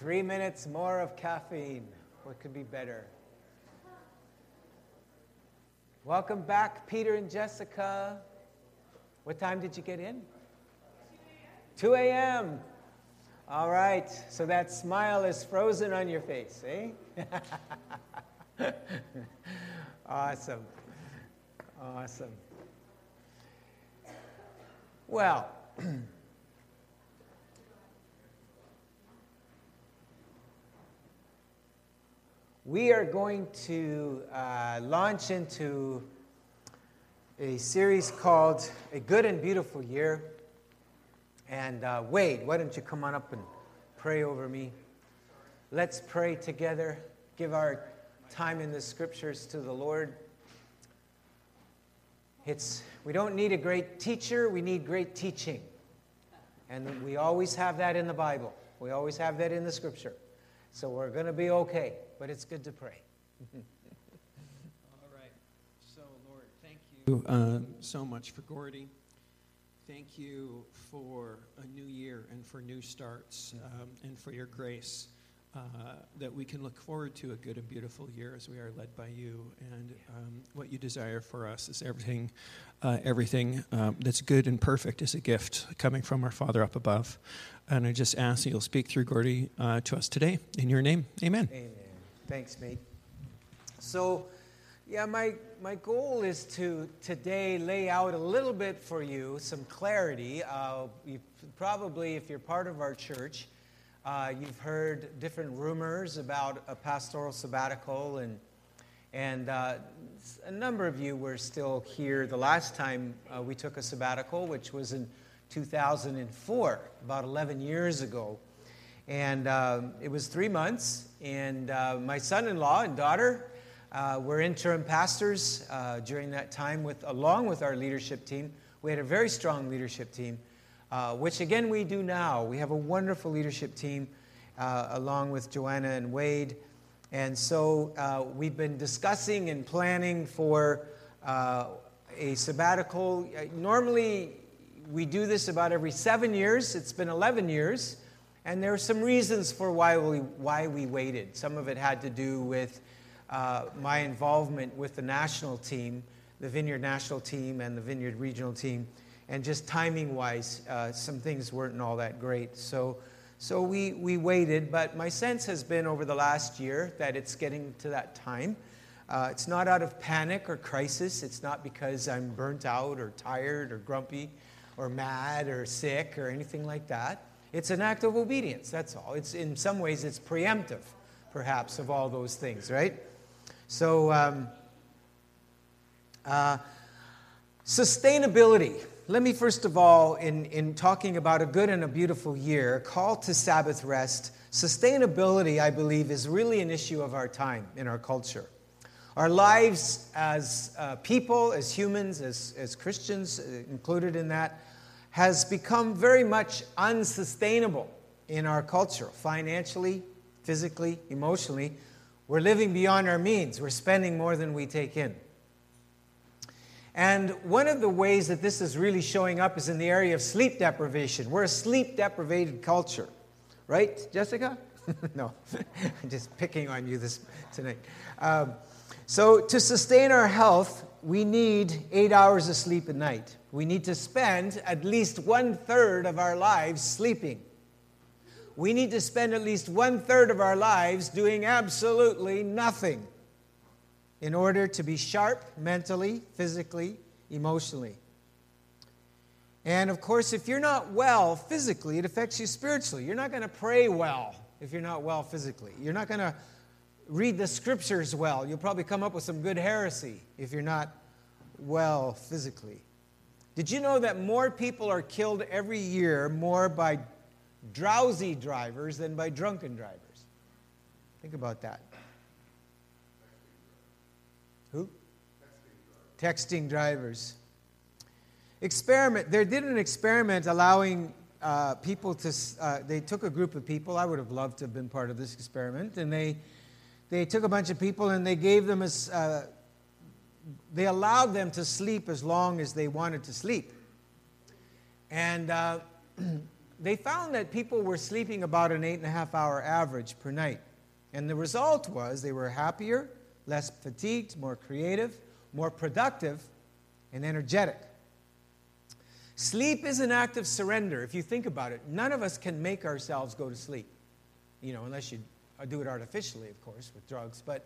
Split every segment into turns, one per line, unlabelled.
Three minutes more of caffeine. What could be better? Welcome back, Peter and Jessica. What time did you get in? 2 a.m. All right, so that smile is frozen on your face, eh? awesome. Awesome. Well, we are going to uh, launch into a series called A Good and Beautiful Year. And uh, Wade, why don't you come on up and pray over me? Let's pray together, give our time in the scriptures to the Lord. It's, we don't need a great teacher, we need great teaching. And we always have that in the Bible, we always have that in the scripture. So we're going to be okay, but it's good to pray. All right.
So, Lord, thank you uh, so much for Gordy. Thank you for a new year and for new starts um, and for your grace uh, that we can look forward to a good and beautiful year as we are led by you. And um, what you desire for us is everything, uh, everything um, that's good and perfect is a gift coming from our Father up above. And I just ask that you'll speak through Gordy uh, to us today. In your name, amen.
Amen. Thanks, mate. So, yeah, my, my goal is to today lay out a little bit for you some clarity. Uh, probably, if you're part of our church, uh, you've heard different rumors about a pastoral sabbatical, and, and uh, a number of you were still here the last time uh, we took a sabbatical, which was in 2004, about 11 years ago. And uh, it was three months, and uh, my son in law and daughter uh, we're interim pastors uh, during that time, with, along with our leadership team. We had a very strong leadership team, uh, which again we do now. We have a wonderful leadership team, along with Joanna and Wade. And so we've been discussing and planning for a sabbatical. Normally, we do this about every seven years. It's been 11 years. And there are some reasons for why we, why we waited. Some of it had to do with uh, my involvement with the national team, the Vineyard national team and the Vineyard regional team, and just timing wise, uh, some things weren't all that great. So, so we, we waited, but my sense has been over the last year that it's getting to that time. Uh, it's not out of panic or crisis. It's not because I'm burnt out or tired or grumpy or mad or sick or anything like that. It's an act of obedience, that's all. It's, in some ways, it's preemptive, perhaps, of all those things, right? So, um, uh, sustainability. Let me first of all, in, in talking about a good and a beautiful year, call to Sabbath rest. Sustainability, I believe, is really an issue of our time in our culture. Our lives as uh, people, as humans, as, as Christians, uh, included in that, has become very much unsustainable in our culture, financially, physically, emotionally. We're living beyond our means. We're spending more than we take in. And one of the ways that this is really showing up is in the area of sleep deprivation. We're a sleep deprived culture, right, Jessica? no, I'm just picking on you this tonight. Um, so, to sustain our health, we need eight hours of sleep a night. We need to spend at least one third of our lives sleeping we need to spend at least one third of our lives doing absolutely nothing in order to be sharp mentally, physically, emotionally. And of course, if you're not well physically, it affects you spiritually. You're not going to pray well if you're not well physically. You're not going to read the scriptures well. You'll probably come up with some good heresy if you're not well physically. Did you know that more people are killed every year more by drowsy drivers than by drunken drivers. Think about that. Who? Texting drivers. Experiment. They did an experiment allowing uh, people to. Uh, they took a group of people. I would have loved to have been part of this experiment, and they they took a bunch of people and they gave them as. Uh, they allowed them to sleep as long as they wanted to sleep. And uh, they found that people were sleeping about an eight and a half hour average per night. And the result was they were happier, less fatigued, more creative, more productive, and energetic. Sleep is an act of surrender. If you think about it, none of us can make ourselves go to sleep, you know, unless you do it artificially, of course, with drugs. But,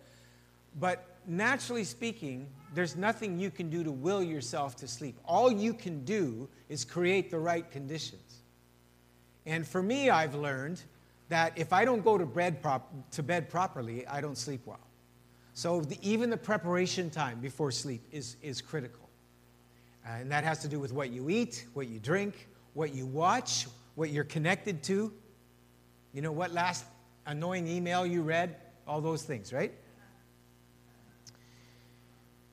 but naturally speaking, there's nothing you can do to will yourself to sleep. All you can do is create the right conditions. And for me, I've learned that if I don't go to bed, prop- to bed properly, I don't sleep well. So the, even the preparation time before sleep is, is critical. Uh, and that has to do with what you eat, what you drink, what you watch, what you're connected to. You know, what last annoying email you read, all those things, right?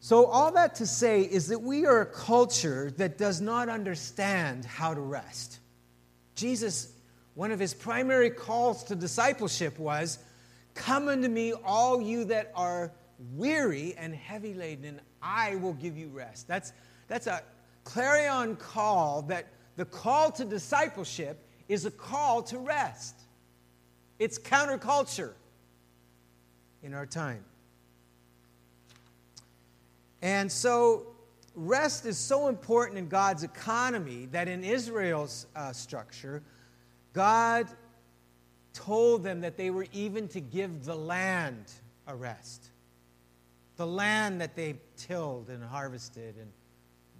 So, all that to say is that we are a culture that does not understand how to rest. Jesus, one of his primary calls to discipleship was Come unto me, all you that are weary and heavy laden, and I will give you rest. That's, that's a clarion call that the call to discipleship is a call to rest. It's counterculture in our time. And so, rest is so important in God's economy that in Israel's uh, structure, God told them that they were even to give the land a rest. The land that they tilled and harvested and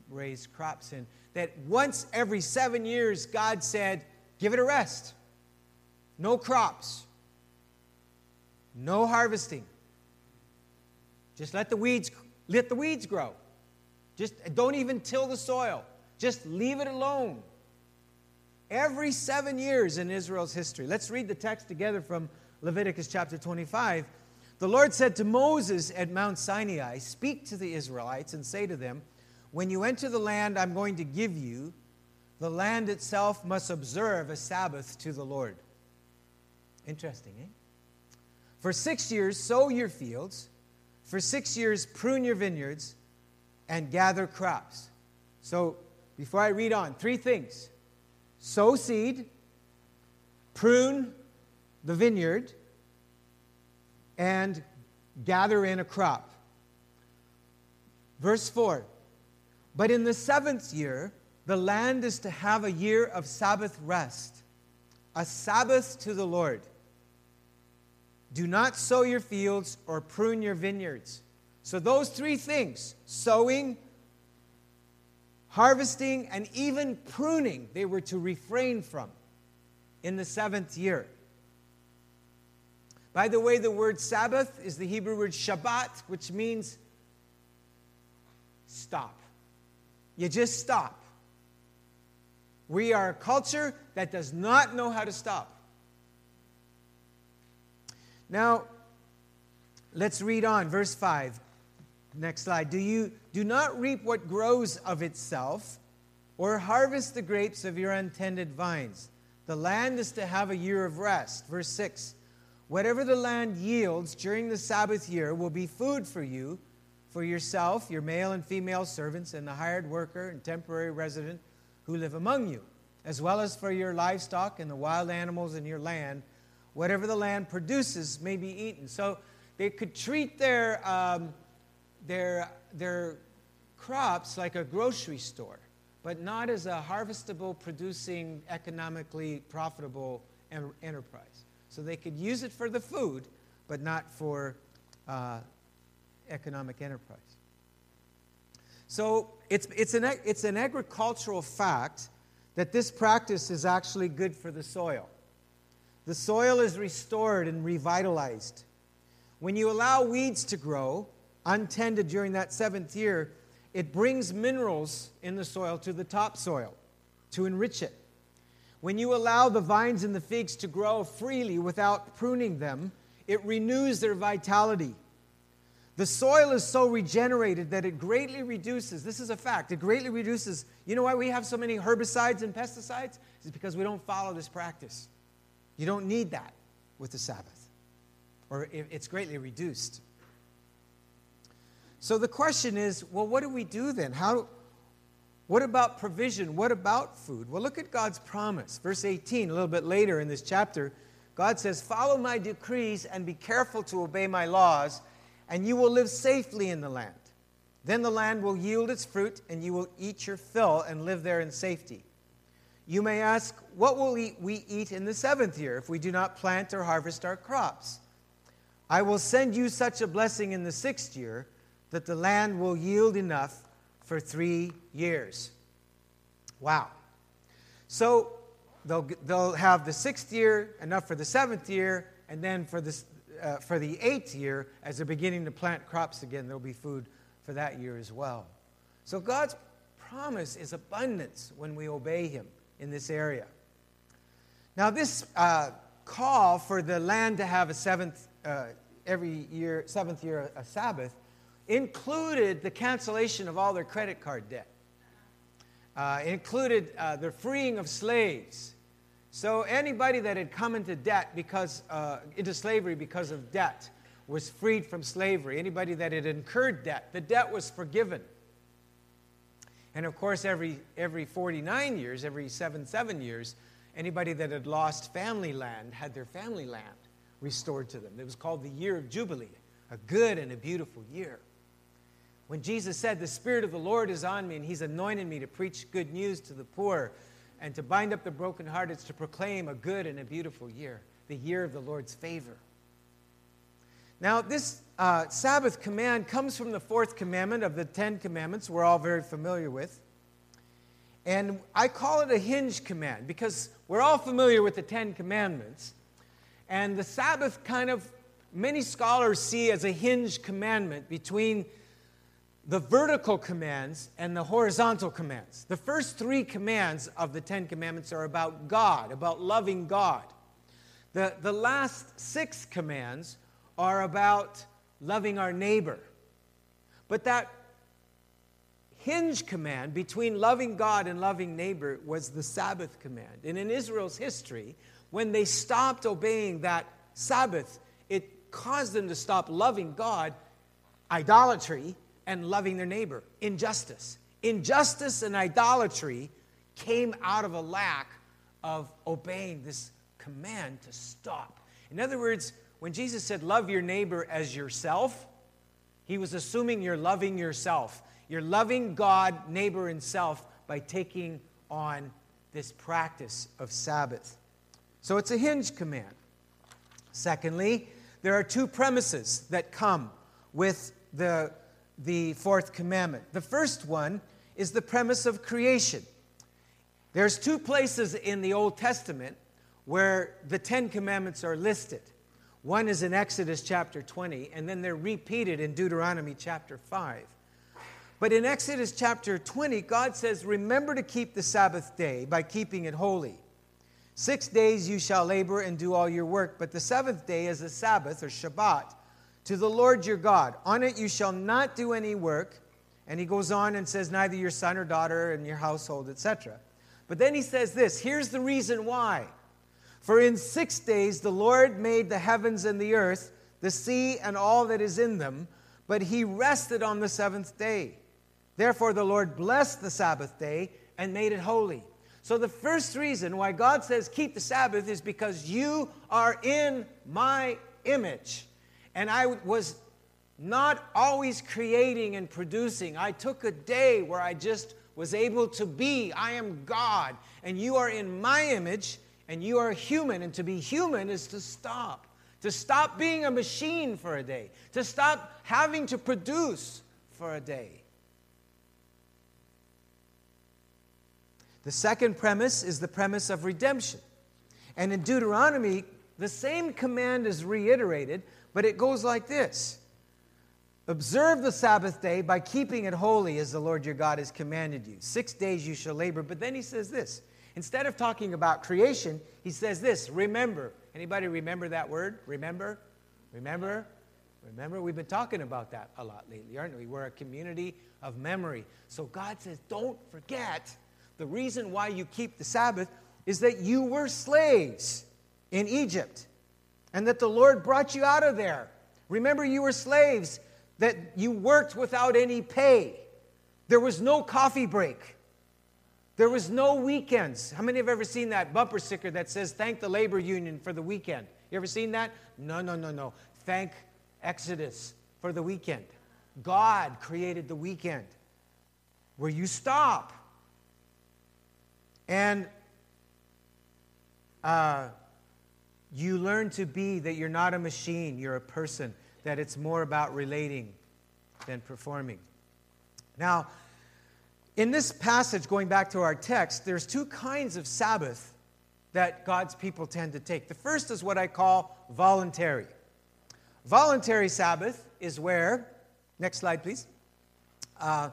raised crops in. That once every seven years, God said, give it a rest. No crops, no harvesting. Just let the weeds, let the weeds grow. Just don't even till the soil. Just leave it alone every seven years in Israel's history. Let's read the text together from Leviticus chapter 25. The Lord said to Moses at Mount Sinai, Speak to the Israelites and say to them, When you enter the land I'm going to give you, the land itself must observe a Sabbath to the Lord. Interesting, eh? For six years, sow your fields. For six years, prune your vineyards and gather crops. So, before I read on, three things sow seed, prune the vineyard, and gather in a crop. Verse 4 But in the seventh year, the land is to have a year of Sabbath rest, a Sabbath to the Lord. Do not sow your fields or prune your vineyards. So, those three things sowing, harvesting, and even pruning they were to refrain from in the seventh year. By the way, the word Sabbath is the Hebrew word Shabbat, which means stop. You just stop. We are a culture that does not know how to stop. Now, let's read on, verse 5. Next slide. Do you do not reap what grows of itself, or harvest the grapes of your untended vines? The land is to have a year of rest. Verse 6. Whatever the land yields during the Sabbath year will be food for you, for yourself, your male and female servants, and the hired worker and temporary resident who live among you, as well as for your livestock and the wild animals in your land. Whatever the land produces may be eaten. So they could treat their um, their, their crops like a grocery store, but not as a harvestable, producing, economically profitable enterprise. So they could use it for the food, but not for uh, economic enterprise. So it's, it's, an, it's an agricultural fact that this practice is actually good for the soil. The soil is restored and revitalized. When you allow weeds to grow, untended during that seventh year, it brings minerals in the soil to the topsoil to enrich it. When you allow the vines and the figs to grow freely without pruning them, it renews their vitality. The soil is so regenerated that it greatly reduces, this is a fact, it greatly reduces. You know why we have so many herbicides and pesticides? It's because we don't follow this practice. You don't need that with the Sabbath, or it's greatly reduced. So the question is well, what do we do then? How, What about provision? What about food? Well, look at God's promise. Verse 18, a little bit later in this chapter, God says, Follow my decrees and be careful to obey my laws, and you will live safely in the land. Then the land will yield its fruit, and you will eat your fill and live there in safety. You may ask, What will we eat in the seventh year if we do not plant or harvest our crops? I will send you such a blessing in the sixth year that the land will yield enough for three years. Wow. So they'll, they'll have the sixth year, enough for the seventh year, and then for, uh, for the eighth year, as they're beginning to plant crops again, there'll be food for that year as well. So God's promise is abundance when we obey Him in this area. Now, this uh, call for the land to have a seventh, uh, every year, seventh year, a Sabbath, included the cancellation of all their credit card debt. Uh, included uh, the freeing of slaves. So anybody that had come into debt because uh, into slavery because of debt was freed from slavery. Anybody that had incurred debt, the debt was forgiven. And of course, every every 49 years, every seven seven years, anybody that had lost family land had their family land restored to them. It was called the year of jubilee, a good and a beautiful year. When Jesus said, The Spirit of the Lord is on me, and He's anointed me to preach good news to the poor and to bind up the brokenhearted, to proclaim a good and a beautiful year, the year of the Lord's favor. Now, this uh, Sabbath command comes from the fourth commandment of the Ten Commandments, we're all very familiar with. And I call it a hinge command because we're all familiar with the Ten Commandments. And the Sabbath kind of, many scholars see as a hinge commandment between the vertical commands and the horizontal commands. The first three commands of the Ten Commandments are about God, about loving God. The, the last six commands are about loving our neighbor. But that hinge command between loving God and loving neighbor was the Sabbath command. And in Israel's history, when they stopped obeying that Sabbath, it caused them to stop loving God, idolatry, and loving their neighbor. Injustice. Injustice and idolatry came out of a lack of obeying this command to stop. In other words, when Jesus said, Love your neighbor as yourself, he was assuming you're loving yourself. You're loving God, neighbor, and self by taking on this practice of Sabbath. So it's a hinge command. Secondly, there are two premises that come with the the fourth commandment. The first one is the premise of creation. There's two places in the Old Testament where the Ten Commandments are listed. One is in Exodus chapter 20, and then they're repeated in Deuteronomy chapter 5. But in Exodus chapter 20, God says, Remember to keep the Sabbath day by keeping it holy. Six days you shall labor and do all your work, but the seventh day is a Sabbath or Shabbat to the Lord your God. On it you shall not do any work. And he goes on and says, neither your son or daughter and your household, etc. But then he says this here's the reason why. For in six days the Lord made the heavens and the earth, the sea and all that is in them, but he rested on the seventh day. Therefore the Lord blessed the Sabbath day and made it holy. So the first reason why God says keep the Sabbath is because you are in my image. And I was not always creating and producing. I took a day where I just was able to be. I am God, and you are in my image, and you are human. And to be human is to stop, to stop being a machine for a day, to stop having to produce for a day. The second premise is the premise of redemption. And in Deuteronomy, the same command is reiterated, but it goes like this Observe the Sabbath day by keeping it holy as the Lord your God has commanded you. Six days you shall labor. But then he says this. Instead of talking about creation, he says this remember. Anybody remember that word? Remember? Remember? Remember? We've been talking about that a lot lately, aren't we? We're a community of memory. So God says, don't forget the reason why you keep the Sabbath is that you were slaves in Egypt and that the Lord brought you out of there. Remember, you were slaves, that you worked without any pay. There was no coffee break. There was no weekends. How many have ever seen that bumper sticker that says, Thank the labor union for the weekend? You ever seen that? No, no, no, no. Thank Exodus for the weekend. God created the weekend where you stop. And uh, you learn to be that you're not a machine, you're a person, that it's more about relating than performing. Now, in this passage, going back to our text, there's two kinds of Sabbath that God's people tend to take. The first is what I call voluntary. Voluntary Sabbath is where, next slide, please. Uh,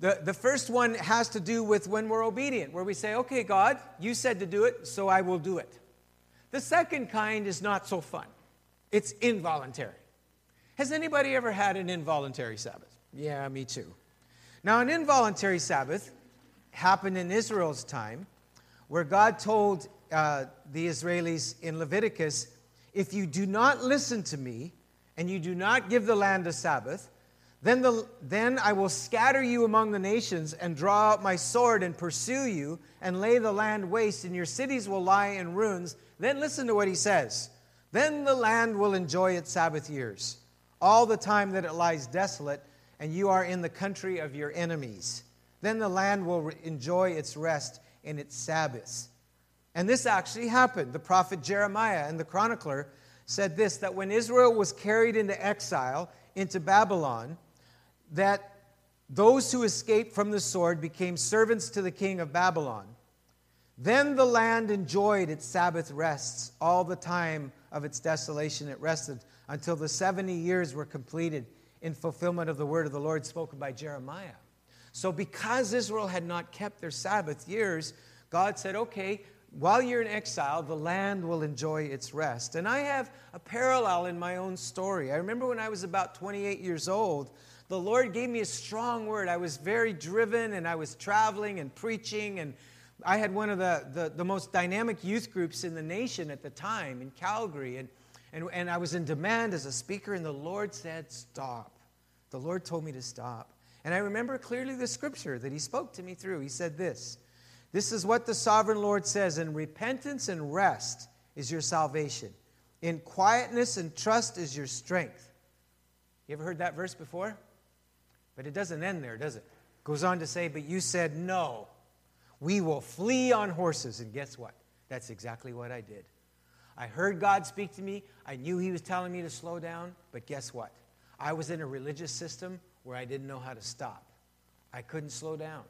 the, the first one has to do with when we're obedient, where we say, okay, God, you said to do it, so I will do it. The second kind is not so fun, it's involuntary. Has anybody ever had an involuntary Sabbath? Yeah, me too. Now, an involuntary Sabbath happened in Israel's time, where God told uh, the Israelis in Leviticus, if you do not listen to me and you do not give the land a Sabbath, then, the, then I will scatter you among the nations and draw out my sword and pursue you and lay the land waste, and your cities will lie in ruins. Then listen to what he says. Then the land will enjoy its Sabbath years, all the time that it lies desolate, and you are in the country of your enemies. Then the land will enjoy its rest in its Sabbaths. And this actually happened. The prophet Jeremiah and the chronicler said this that when Israel was carried into exile into Babylon, that those who escaped from the sword became servants to the king of Babylon. Then the land enjoyed its Sabbath rests. All the time of its desolation it rested until the 70 years were completed in fulfillment of the word of the Lord spoken by Jeremiah. So, because Israel had not kept their Sabbath years, God said, okay, while you're in exile, the land will enjoy its rest. And I have a parallel in my own story. I remember when I was about 28 years old, the Lord gave me a strong word. I was very driven and I was traveling and preaching. And I had one of the, the, the most dynamic youth groups in the nation at the time in Calgary. And, and, and I was in demand as a speaker, and the Lord said, Stop. The Lord told me to stop. And I remember clearly the scripture that He spoke to me through. He said this This is what the sovereign Lord says In repentance and rest is your salvation, in quietness and trust is your strength. You ever heard that verse before? But it doesn't end there, does it? it Goes on to say, But you said, No, we will flee on horses. And guess what? That's exactly what I did. I heard God speak to me. I knew He was telling me to slow down. But guess what? I was in a religious system where I didn't know how to stop. I couldn't slow down.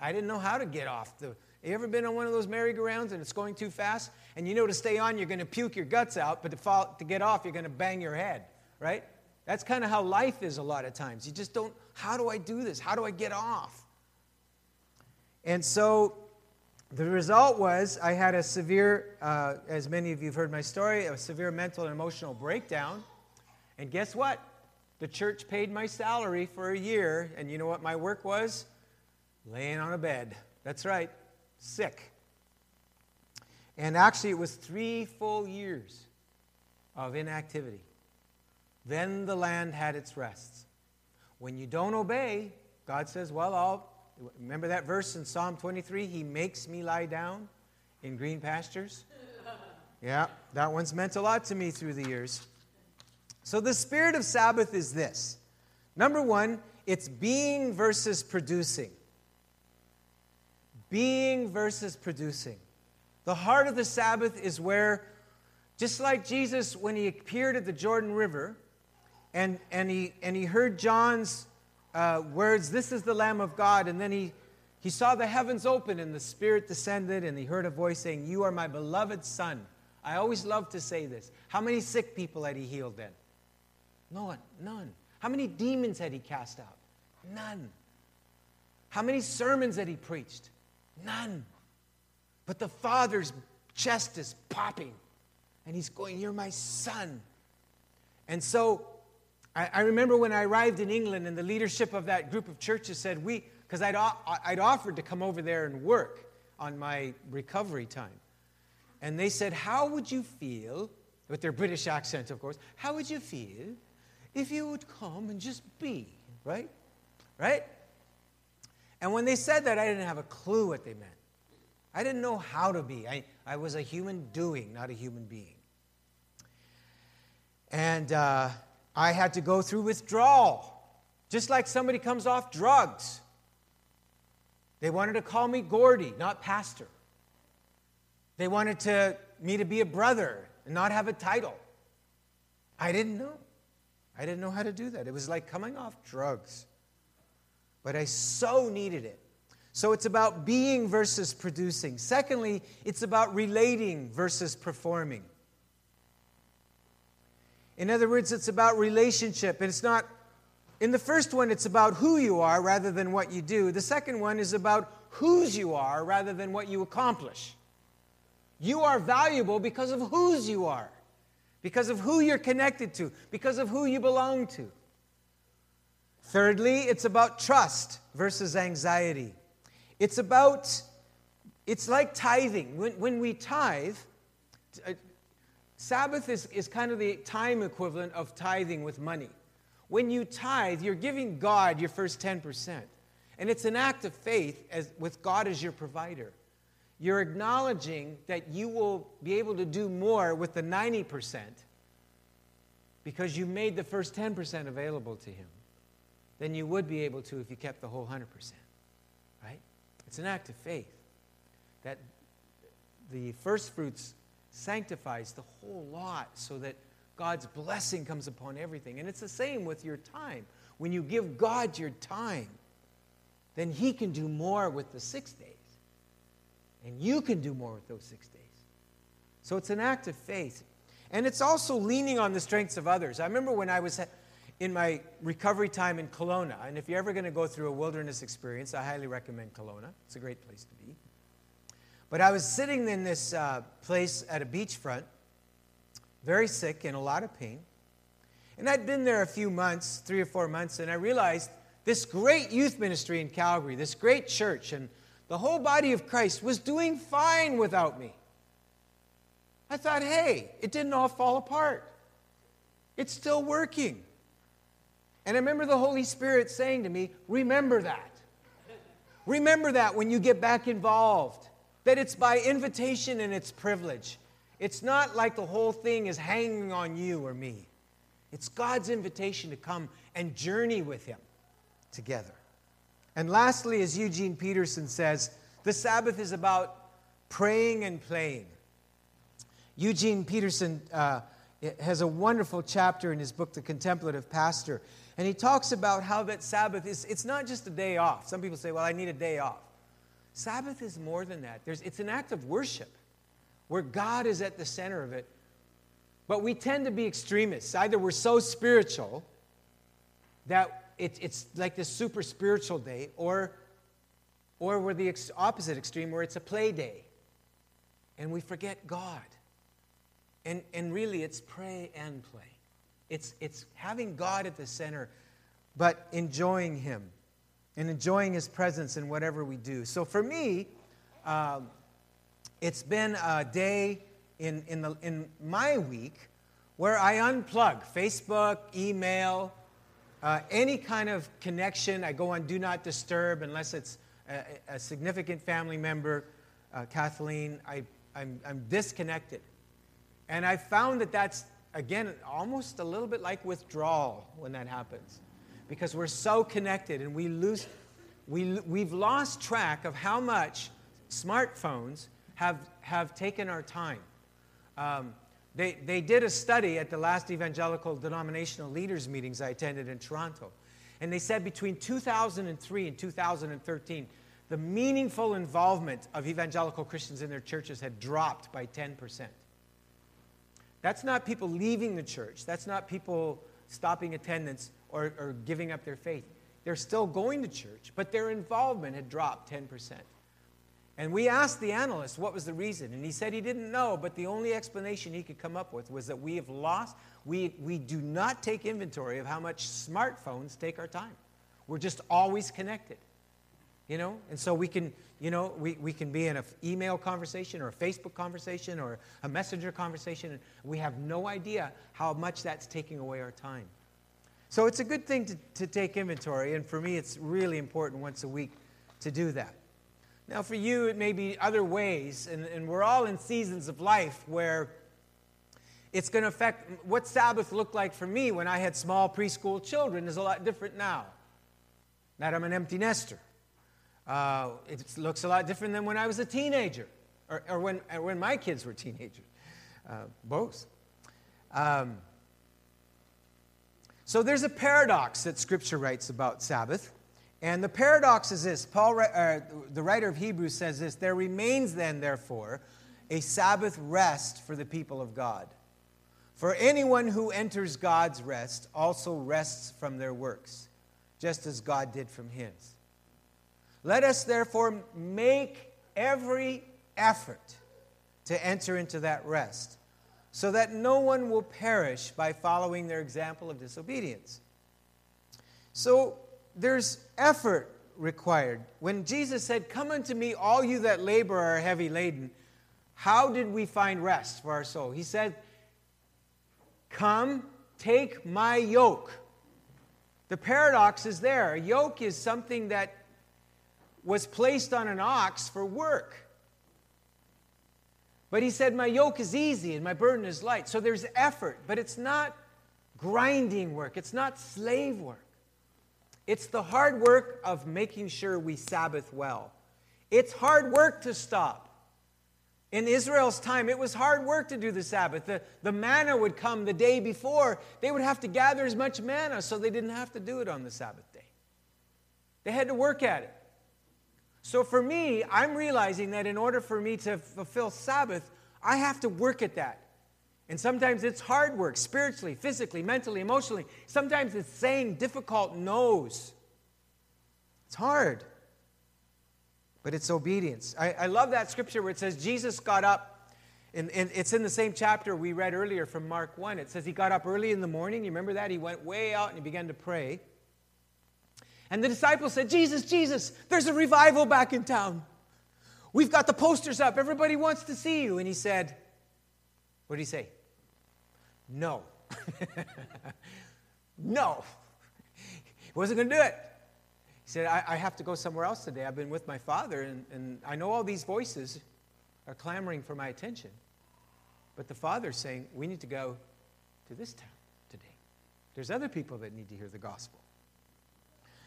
I didn't know how to get off the. You ever been on one of those merry-go-rounds and it's going too fast? And you know to stay on, you're going to puke your guts out, but to, fall, to get off, you're going to bang your head, right? That's kind of how life is a lot of times. You just don't, how do I do this? How do I get off? And so the result was I had a severe, uh, as many of you have heard my story, a severe mental and emotional breakdown. And guess what? The church paid my salary for a year. And you know what my work was? Laying on a bed. That's right, sick. And actually, it was three full years of inactivity. Then the land had its rests. When you don't obey, God says, Well, I'll. Remember that verse in Psalm 23? He makes me lie down in green pastures. Yeah, that one's meant a lot to me through the years. So the spirit of Sabbath is this number one, it's being versus producing. Being versus producing. The heart of the Sabbath is where, just like Jesus, when he appeared at the Jordan River, and, and, he, and he heard John's uh, words, This is the Lamb of God. And then he, he saw the heavens open and the Spirit descended, and he heard a voice saying, You are my beloved Son. I always love to say this. How many sick people had he healed then? No one, none. How many demons had he cast out? None. How many sermons had he preached? None. But the Father's chest is popping, and he's going, You're my son. And so I, I remember when I arrived in England and the leadership of that group of churches said, we, because I'd, I'd offered to come over there and work on my recovery time. And they said, How would you feel, with their British accent, of course, how would you feel if you would come and just be, right? Right? And when they said that, I didn't have a clue what they meant. I didn't know how to be. I, I was a human doing, not a human being. And uh, I had to go through withdrawal, just like somebody comes off drugs. They wanted to call me Gordy, not pastor. They wanted to, me to be a brother and not have a title. I didn't know. I didn't know how to do that. It was like coming off drugs. But I so needed it. So it's about being versus producing. Secondly, it's about relating versus performing. In other words, it's about relationship. And it's not, in the first one, it's about who you are rather than what you do. The second one is about whose you are rather than what you accomplish. You are valuable because of whose you are, because of who you're connected to, because of who you belong to. Thirdly, it's about trust versus anxiety. It's about, it's like tithing. When, when we tithe, uh, Sabbath is, is kind of the time equivalent of tithing with money. When you tithe, you're giving God your first 10%. And it's an act of faith as, with God as your provider. You're acknowledging that you will be able to do more with the 90% because you made the first 10% available to Him than you would be able to if you kept the whole 100%. Right? It's an act of faith that the first fruits sanctifies the whole lot so that God's blessing comes upon everything. And it's the same with your time. When you give God your time, then He can do more with the six days. And you can do more with those six days. So it's an act of faith. And it's also leaning on the strengths of others. I remember when I was in my recovery time in Kelowna, and if you're ever going to go through a wilderness experience, I highly recommend Kelowna. It's a great place to be. But I was sitting in this uh, place at a beachfront, very sick, in a lot of pain. And I'd been there a few months, three or four months, and I realized this great youth ministry in Calgary, this great church, and the whole body of Christ was doing fine without me. I thought, hey, it didn't all fall apart. It's still working. And I remember the Holy Spirit saying to me, Remember that. Remember that when you get back involved, that it's by invitation and it's privilege. It's not like the whole thing is hanging on you or me. It's God's invitation to come and journey with Him together. And lastly, as Eugene Peterson says, the Sabbath is about praying and playing. Eugene Peterson uh, has a wonderful chapter in his book, The Contemplative Pastor. And he talks about how that Sabbath is, it's not just a day off. Some people say, well, I need a day off. Sabbath is more than that. There's, it's an act of worship where God is at the center of it. But we tend to be extremists. Either we're so spiritual that it, it's like this super spiritual day, or, or we're the ex- opposite extreme where it's a play day and we forget God. And, and really, it's pray and play. It's, it's having God at the center, but enjoying Him and enjoying His presence in whatever we do. So for me, um, it's been a day in, in, the, in my week where I unplug Facebook, email, uh, any kind of connection. I go on Do Not Disturb unless it's a, a significant family member, uh, Kathleen. I, I'm, I'm disconnected. And I found that that's again, almost a little bit like withdrawal when that happens. Because we're so connected and we lose, we, we've lost track of how much smartphones have, have taken our time. Um, they, they did a study at the last evangelical denominational leaders meetings I attended in Toronto. And they said between 2003 and 2013, the meaningful involvement of evangelical Christians in their churches had dropped by 10%. That's not people leaving the church. That's not people stopping attendance or, or giving up their faith. They're still going to church, but their involvement had dropped 10%. And we asked the analyst what was the reason, and he said he didn't know, but the only explanation he could come up with was that we have lost, we, we do not take inventory of how much smartphones take our time. We're just always connected, you know? And so we can, you know, we, we can be in an email conversation or a Facebook conversation or a messenger conversation, and we have no idea how much that's taking away our time. So it's a good thing to, to take inventory, and for me, it's really important once a week to do that. Now, for you, it may be other ways, and, and we're all in seasons of life where it's going to affect what Sabbath looked like for me when I had small preschool children is a lot different now. That I'm an empty nester. Uh, it looks a lot different than when I was a teenager, or, or when, or when my kids were teenagers. Uh, both. Um, so there's a paradox that Scripture writes about Sabbath. And the paradox is this Paul, uh, the writer of Hebrews says this There remains then, therefore, a Sabbath rest for the people of God. For anyone who enters God's rest also rests from their works, just as God did from his. Let us therefore make every effort to enter into that rest, so that no one will perish by following their example of disobedience. So there's effort required. When Jesus said, Come unto me, all you that labor are heavy laden, how did we find rest for our soul? He said, Come, take my yoke. The paradox is there. A yoke is something that was placed on an ox for work. But he said, My yoke is easy and my burden is light. So there's effort, but it's not grinding work, it's not slave work. It's the hard work of making sure we Sabbath well. It's hard work to stop. In Israel's time, it was hard work to do the Sabbath. The, the manna would come the day before. They would have to gather as much manna so they didn't have to do it on the Sabbath day. They had to work at it. So for me, I'm realizing that in order for me to fulfill Sabbath, I have to work at that. And sometimes it's hard work, spiritually, physically, mentally, emotionally. Sometimes it's saying difficult no's. It's hard but it's obedience. I, I love that scripture where it says Jesus got up, and, and it's in the same chapter we read earlier from Mark 1. It says he got up early in the morning. You remember that? He went way out and he began to pray. And the disciples said, Jesus, Jesus, there's a revival back in town. We've got the posters up. Everybody wants to see you. And he said, What did he say? No. no. He wasn't going to do it. He said, I, I, have to go somewhere else today. I've been with my father, and, and I know all these voices are clamoring for my attention. But the father's saying, We need to go to this town today. There's other people that need to hear the gospel.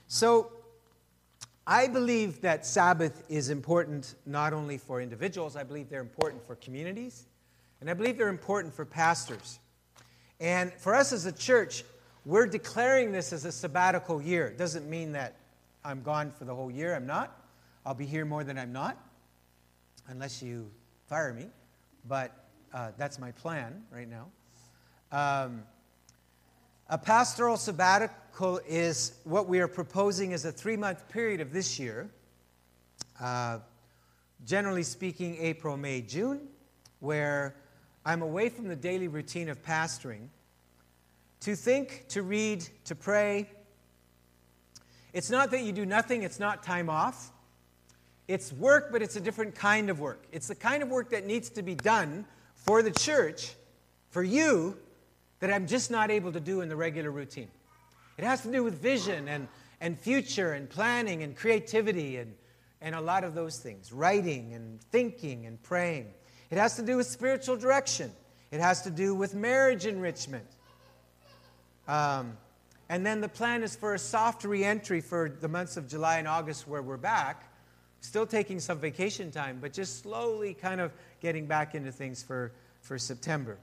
So, I believe that Sabbath is important not only for individuals, I believe they're important for communities, and I believe they're important for pastors. And for us as a church, we're declaring this as a sabbatical year. It doesn't mean that I'm gone for the whole year. I'm not. I'll be here more than I'm not, unless you fire me. But uh, that's my plan right now. Um, a pastoral sabbatical is what we are proposing as a three month period of this year. Uh, generally speaking, April, May, June, where I'm away from the daily routine of pastoring to think, to read, to pray, it's not that you do nothing, it's not time off. It's work, but it's a different kind of work. It's the kind of work that needs to be done for the church, for you, that I'm just not able to do in the regular routine. It has to do with vision and, and future and planning and creativity and, and a lot of those things writing and thinking and praying. It has to do with spiritual direction, it has to do with marriage enrichment. Um, and then the plan is for a soft reentry for the months of July and August where we're back, still taking some vacation time, but just slowly kind of getting back into things for, for September.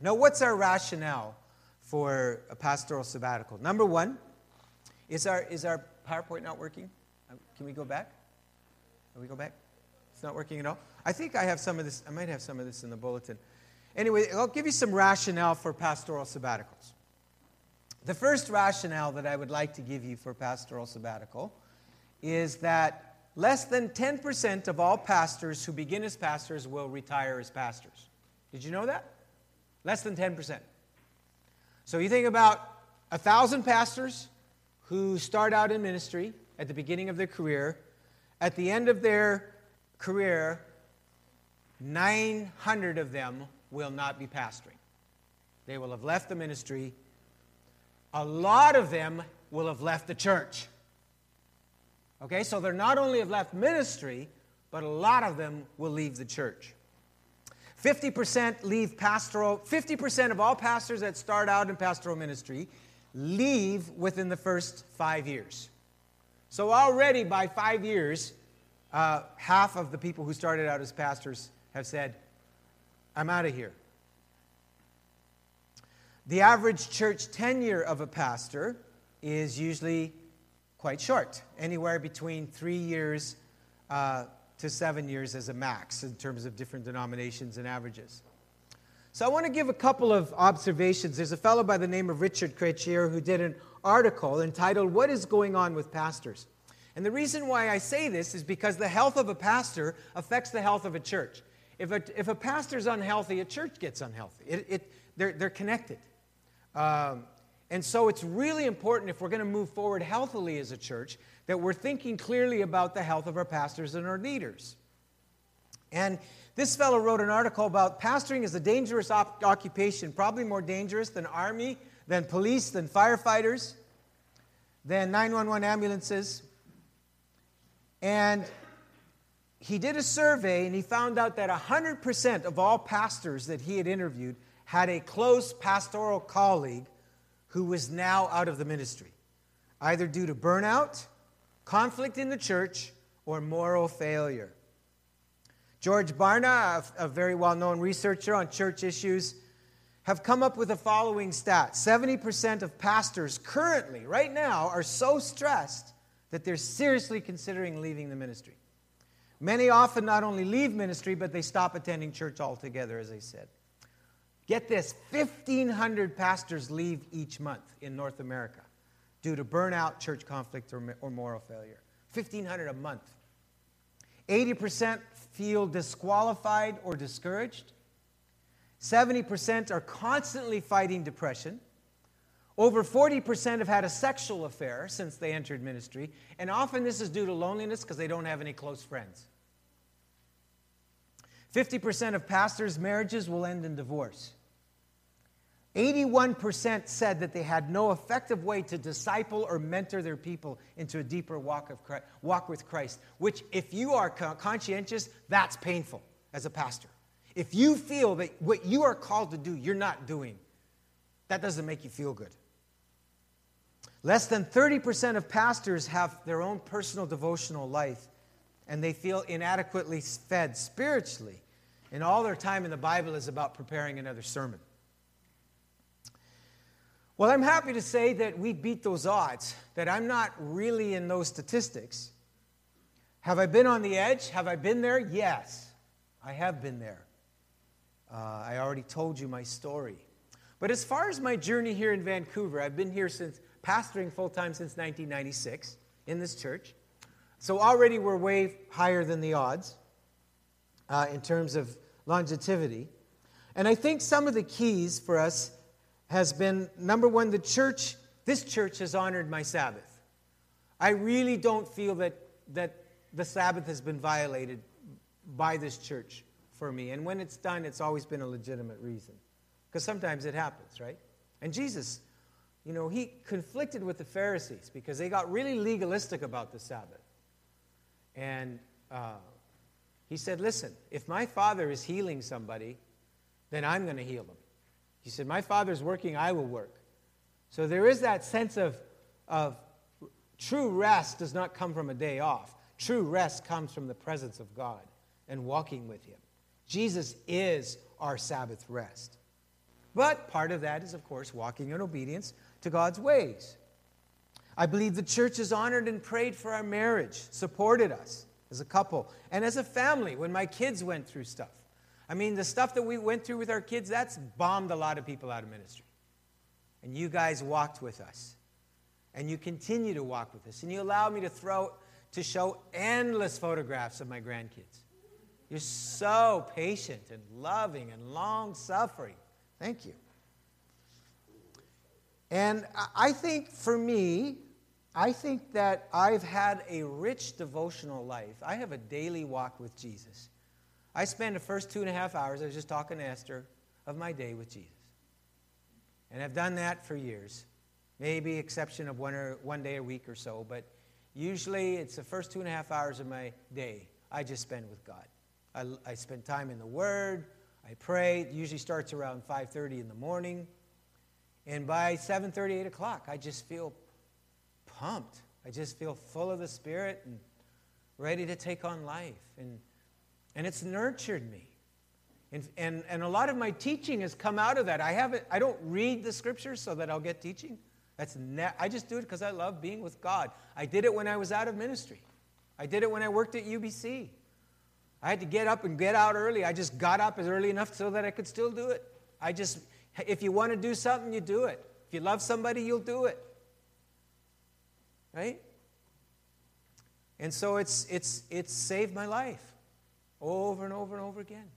Now, what's our rationale for a pastoral sabbatical? Number one, is our, is our PowerPoint not working? Uh, can we go back? Can we go back? It's not working at all? I think I have some of this, I might have some of this in the bulletin. Anyway, I'll give you some rationale for pastoral sabbaticals. The first rationale that I would like to give you for pastoral sabbatical is that less than 10% of all pastors who begin as pastors will retire as pastors. Did you know that? Less than 10%. So you think about a thousand pastors who start out in ministry at the beginning of their career. At the end of their career, 900 of them will not be pastoring. They will have left the ministry a lot of them will have left the church. Okay, so they're not only have left ministry, but a lot of them will leave the church. 50% leave pastoral, 50% of all pastors that start out in pastoral ministry leave within the first five years. So already by five years, uh, half of the people who started out as pastors have said, I'm out of here. The average church tenure of a pastor is usually quite short, anywhere between three years uh, to seven years as a max in terms of different denominations and averages. So I want to give a couple of observations. There's a fellow by the name of Richard Krejcir who did an article entitled, What is Going On with Pastors? And the reason why I say this is because the health of a pastor affects the health of a church. If a, if a pastor's unhealthy, a church gets unhealthy. It, it, they're, they're connected. Um, and so it's really important if we're going to move forward healthily as a church that we're thinking clearly about the health of our pastors and our leaders. And this fellow wrote an article about pastoring is a dangerous op- occupation, probably more dangerous than army, than police, than firefighters, than 911 ambulances. And he did a survey and he found out that 100% of all pastors that he had interviewed had a close pastoral colleague who was now out of the ministry, either due to burnout, conflict in the church, or moral failure. George Barna, a, very well known researcher on church issues, have come up with the following stat 70% of pastors currently, right now, are so stressed that they're seriously considering leaving the ministry. Many often not only leave ministry, but they stop attending church altogether, as I said. Get this 1,500 pastors leave each month in North America due to burnout, church conflict, or, or moral failure. 1,500 a month. 80% feel disqualified or discouraged. 70% are constantly fighting depression. Over 40% have had a sexual affair since they entered ministry, and often this is due to loneliness because they don't have any close friends. 50% of pastors' marriages will end in divorce. 81% said that they had no effective way to disciple or mentor their people into a deeper walk, of Christ, walk with Christ, which, if you are conscientious, that's painful as a pastor. If you feel that what you are called to do, you're not doing, that doesn't make you feel good. Less than 30% of pastors have their own personal devotional life, and they feel inadequately fed spiritually. And all their time in the Bible is about preparing another sermon. Well, I'm happy to say that we beat those odds, that I'm not really in those statistics. Have I been on the edge? Have I been there? Yes, I have been there. Uh, I already told you my story. But as far as my journey here in Vancouver, I've been here since pastoring full time since 1996 in this church. So already we're way higher than the odds uh, in terms of longevity. And I think some of the keys for us has been number one, the church, this church has honored my Sabbath. I really don't feel that, that the Sabbath has been violated by this church for me. And when it's done, it's always been a legitimate reason. Because sometimes it happens, right? And Jesus, you know, he conflicted with the Pharisees because they got really legalistic about the Sabbath. And uh, he said, Listen, if my father is healing somebody, then I'm going to heal them. He said, My father's working, I will work. So there is that sense of, of true rest does not come from a day off. True rest comes from the presence of God and walking with Him. Jesus is our Sabbath rest. But part of that is, of course, walking in obedience to God's ways. I believe the church has honored and prayed for our marriage, supported us as a couple, and as a family when my kids went through stuff. I mean, the stuff that we went through with our kids, that's bombed a lot of people out of ministry. And you guys walked with us. And you continue to walk with us. And you allow me to throw to show endless photographs of my grandkids. You're so patient and loving and long suffering. Thank you. And I think for me, I think that I've had a rich devotional life. I have a daily walk with Jesus. I spend the first two and a half hours, I was just talking to Esther, of my day with Jesus. And I've done that for years. Maybe exception of one, or, one day a week or so, but Usually, it's the first two and a half hours of my day I just spend with God. I, I spend time in the Word. I pray. It usually starts around 5:30 in the morning, and by 7:30, 8 o'clock, I just feel pumped. I just feel full of the Spirit and ready to take on life. And, and it's nurtured me. And, and, and a lot of my teaching has come out of that. I, haven't, I don't read the scriptures so that I'll get teaching. That's ne- I just do it because I love being with God. I did it when I was out of ministry. I did it when I worked at UBC. I had to get up and get out early. I just got up as early enough so that I could still do it. I just, if you want to do something, you do it. If you love somebody, you'll do it. Right? And so it's, it's, it's saved my life over and over and over again.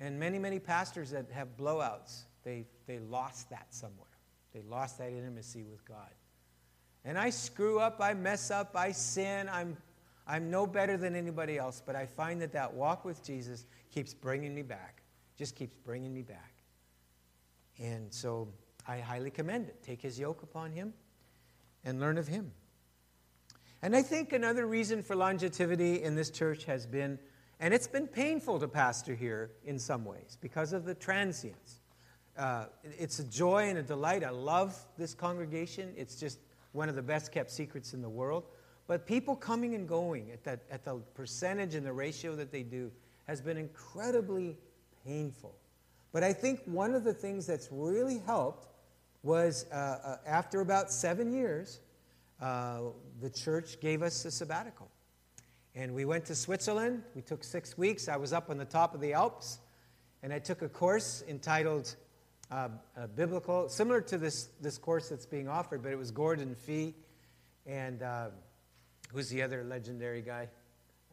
And many, many pastors that have blowouts, they, they lost that somewhere. They lost that intimacy with God. And I screw up, I mess up, I sin, I'm, I'm no better than anybody else, but I find that that walk with Jesus keeps bringing me back, just keeps bringing me back. And so I highly commend it. Take his yoke upon him and learn of him. And I think another reason for longevity in this church has been, and it's been painful to pastor here in some ways because of the transience. Uh, it's a joy and a delight. I love this congregation. It's just one of the best kept secrets in the world. But people coming and going at, that, at the percentage and the ratio that they do has been incredibly painful. But I think one of the things that's really helped was uh, uh, after about seven years, uh, the church gave us a sabbatical. And we went to Switzerland. We took six weeks. I was up on the top of the Alps, and I took a course entitled uh, Biblical, similar to this, this course that's being offered, but it was Gordon Fee and uh, who's the other legendary guy?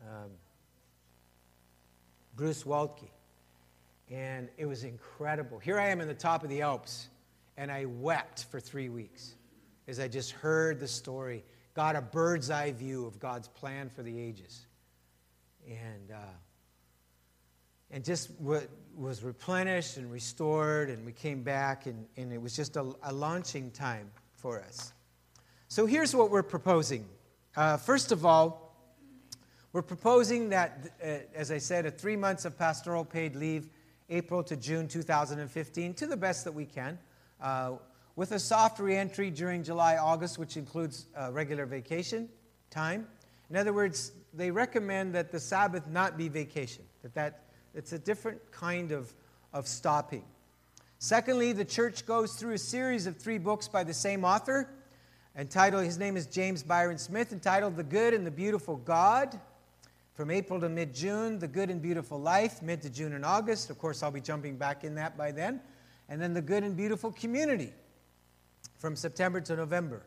Um, Bruce Waltke. And it was incredible. Here I am in the top of the Alps, and I wept for three weeks as I just heard the story, got a bird's eye view of God's plan for the ages. And, uh, and just w- was replenished and restored, and we came back, and, and it was just a, a launching time for us. So here's what we're proposing. Uh, first of all, we're proposing that, uh, as I said, a three months of pastoral paid leave, April to June 2015, to the best that we can. Uh, with a soft reentry during July, August, which includes uh, regular vacation time. In other words, they recommend that the Sabbath not be vacation, that, that it's a different kind of, of stopping. Secondly, the church goes through a series of three books by the same author, entitled, his name is James Bryan Smith, entitled The Good and the Beautiful God. From April to mid June, The Good and Beautiful Life, mid to June and August. Of course, I'll be jumping back in that by then. And then The Good and Beautiful Community, from September to November.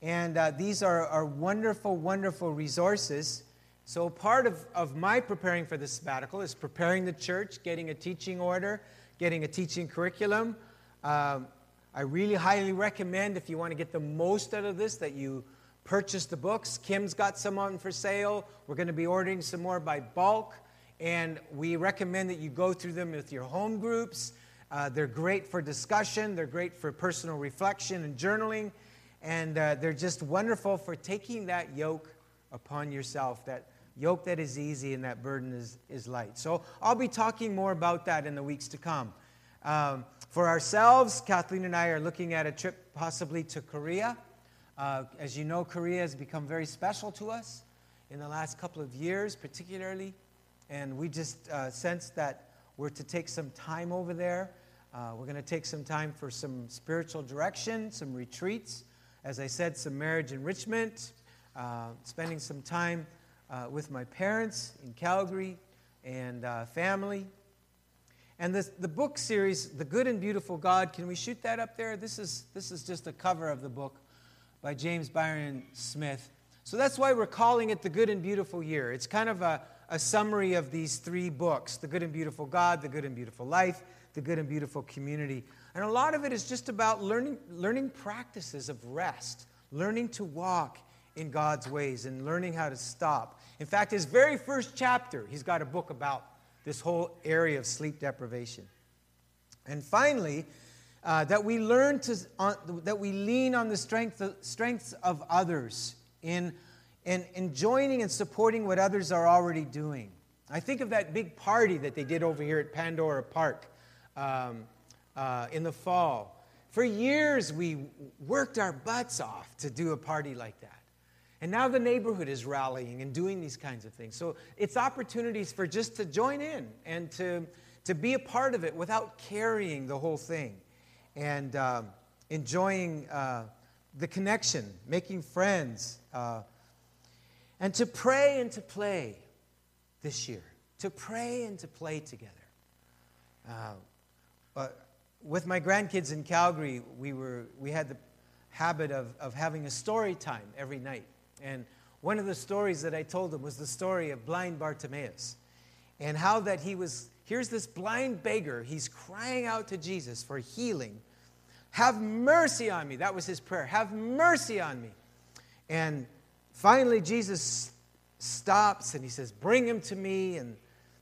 And uh, these are, are wonderful, wonderful resources. So, part of, of my preparing for the sabbatical is preparing the church, getting a teaching order, getting a teaching curriculum. Um, I really highly recommend, if you want to get the most out of this, that you purchase the books. Kim's got some on for sale. We're going to be ordering some more by bulk. And we recommend that you go through them with your home groups uh, they're great for discussion, they're great for personal reflection and journaling, and uh, they're just wonderful for taking that yoke upon yourself, that yoke that is easy and that burden is, is light. So I'll be talking more about that in the weeks to come. Um, for ourselves, Kathleen and I are looking at a trip possibly to Korea. Uh, as you know, Korea has become very special to us in the last couple of years, particularly. And we just uh, sense that we're to take some time over there uh, we're going to take some time for some spiritual direction, some retreats. As I said, some marriage enrichment, uh, spending some time uh, with my parents in Calgary and uh, family. And this, the book series, The Good and Beautiful God, can we shoot that up there? This is, this is just a cover of the book by James Bryan Smith. So that's why we're calling it The Good and Beautiful Year. It's kind of a, a summary of these three books The Good and Beautiful God, The Good and Beautiful Life, the good and beautiful community. And a lot of it is just about learning, learning practices of rest, learning to walk in God's ways, and learning how to stop. In fact, his very first chapter, he's got a book about this whole area of sleep deprivation. And finally, uh, that we learn to, that we lean on the strength, strengths of others in, in, in joining and supporting what others are already doing. I think of that big party that they did over here at Pandora Park um, uh, in the fall. For years, we worked our butts off to do a party like that. And now the neighborhood is rallying and doing these kinds of things. So it's opportunities for just to join in and to, to be a part of it without carrying the whole thing and uh, enjoying uh, the connection, making friends, uh, and to pray and to play this year. To pray and to play together. Uh, with my grandkids in Calgary, we, were, we had the habit of, of having a story time every night. And one of the stories that I told them was the story of blind Bartimaeus and how that he was here's this blind beggar. He's crying out to Jesus for healing. Have mercy on me. That was his prayer. Have mercy on me. And finally, Jesus stops and he says, Bring him to me. And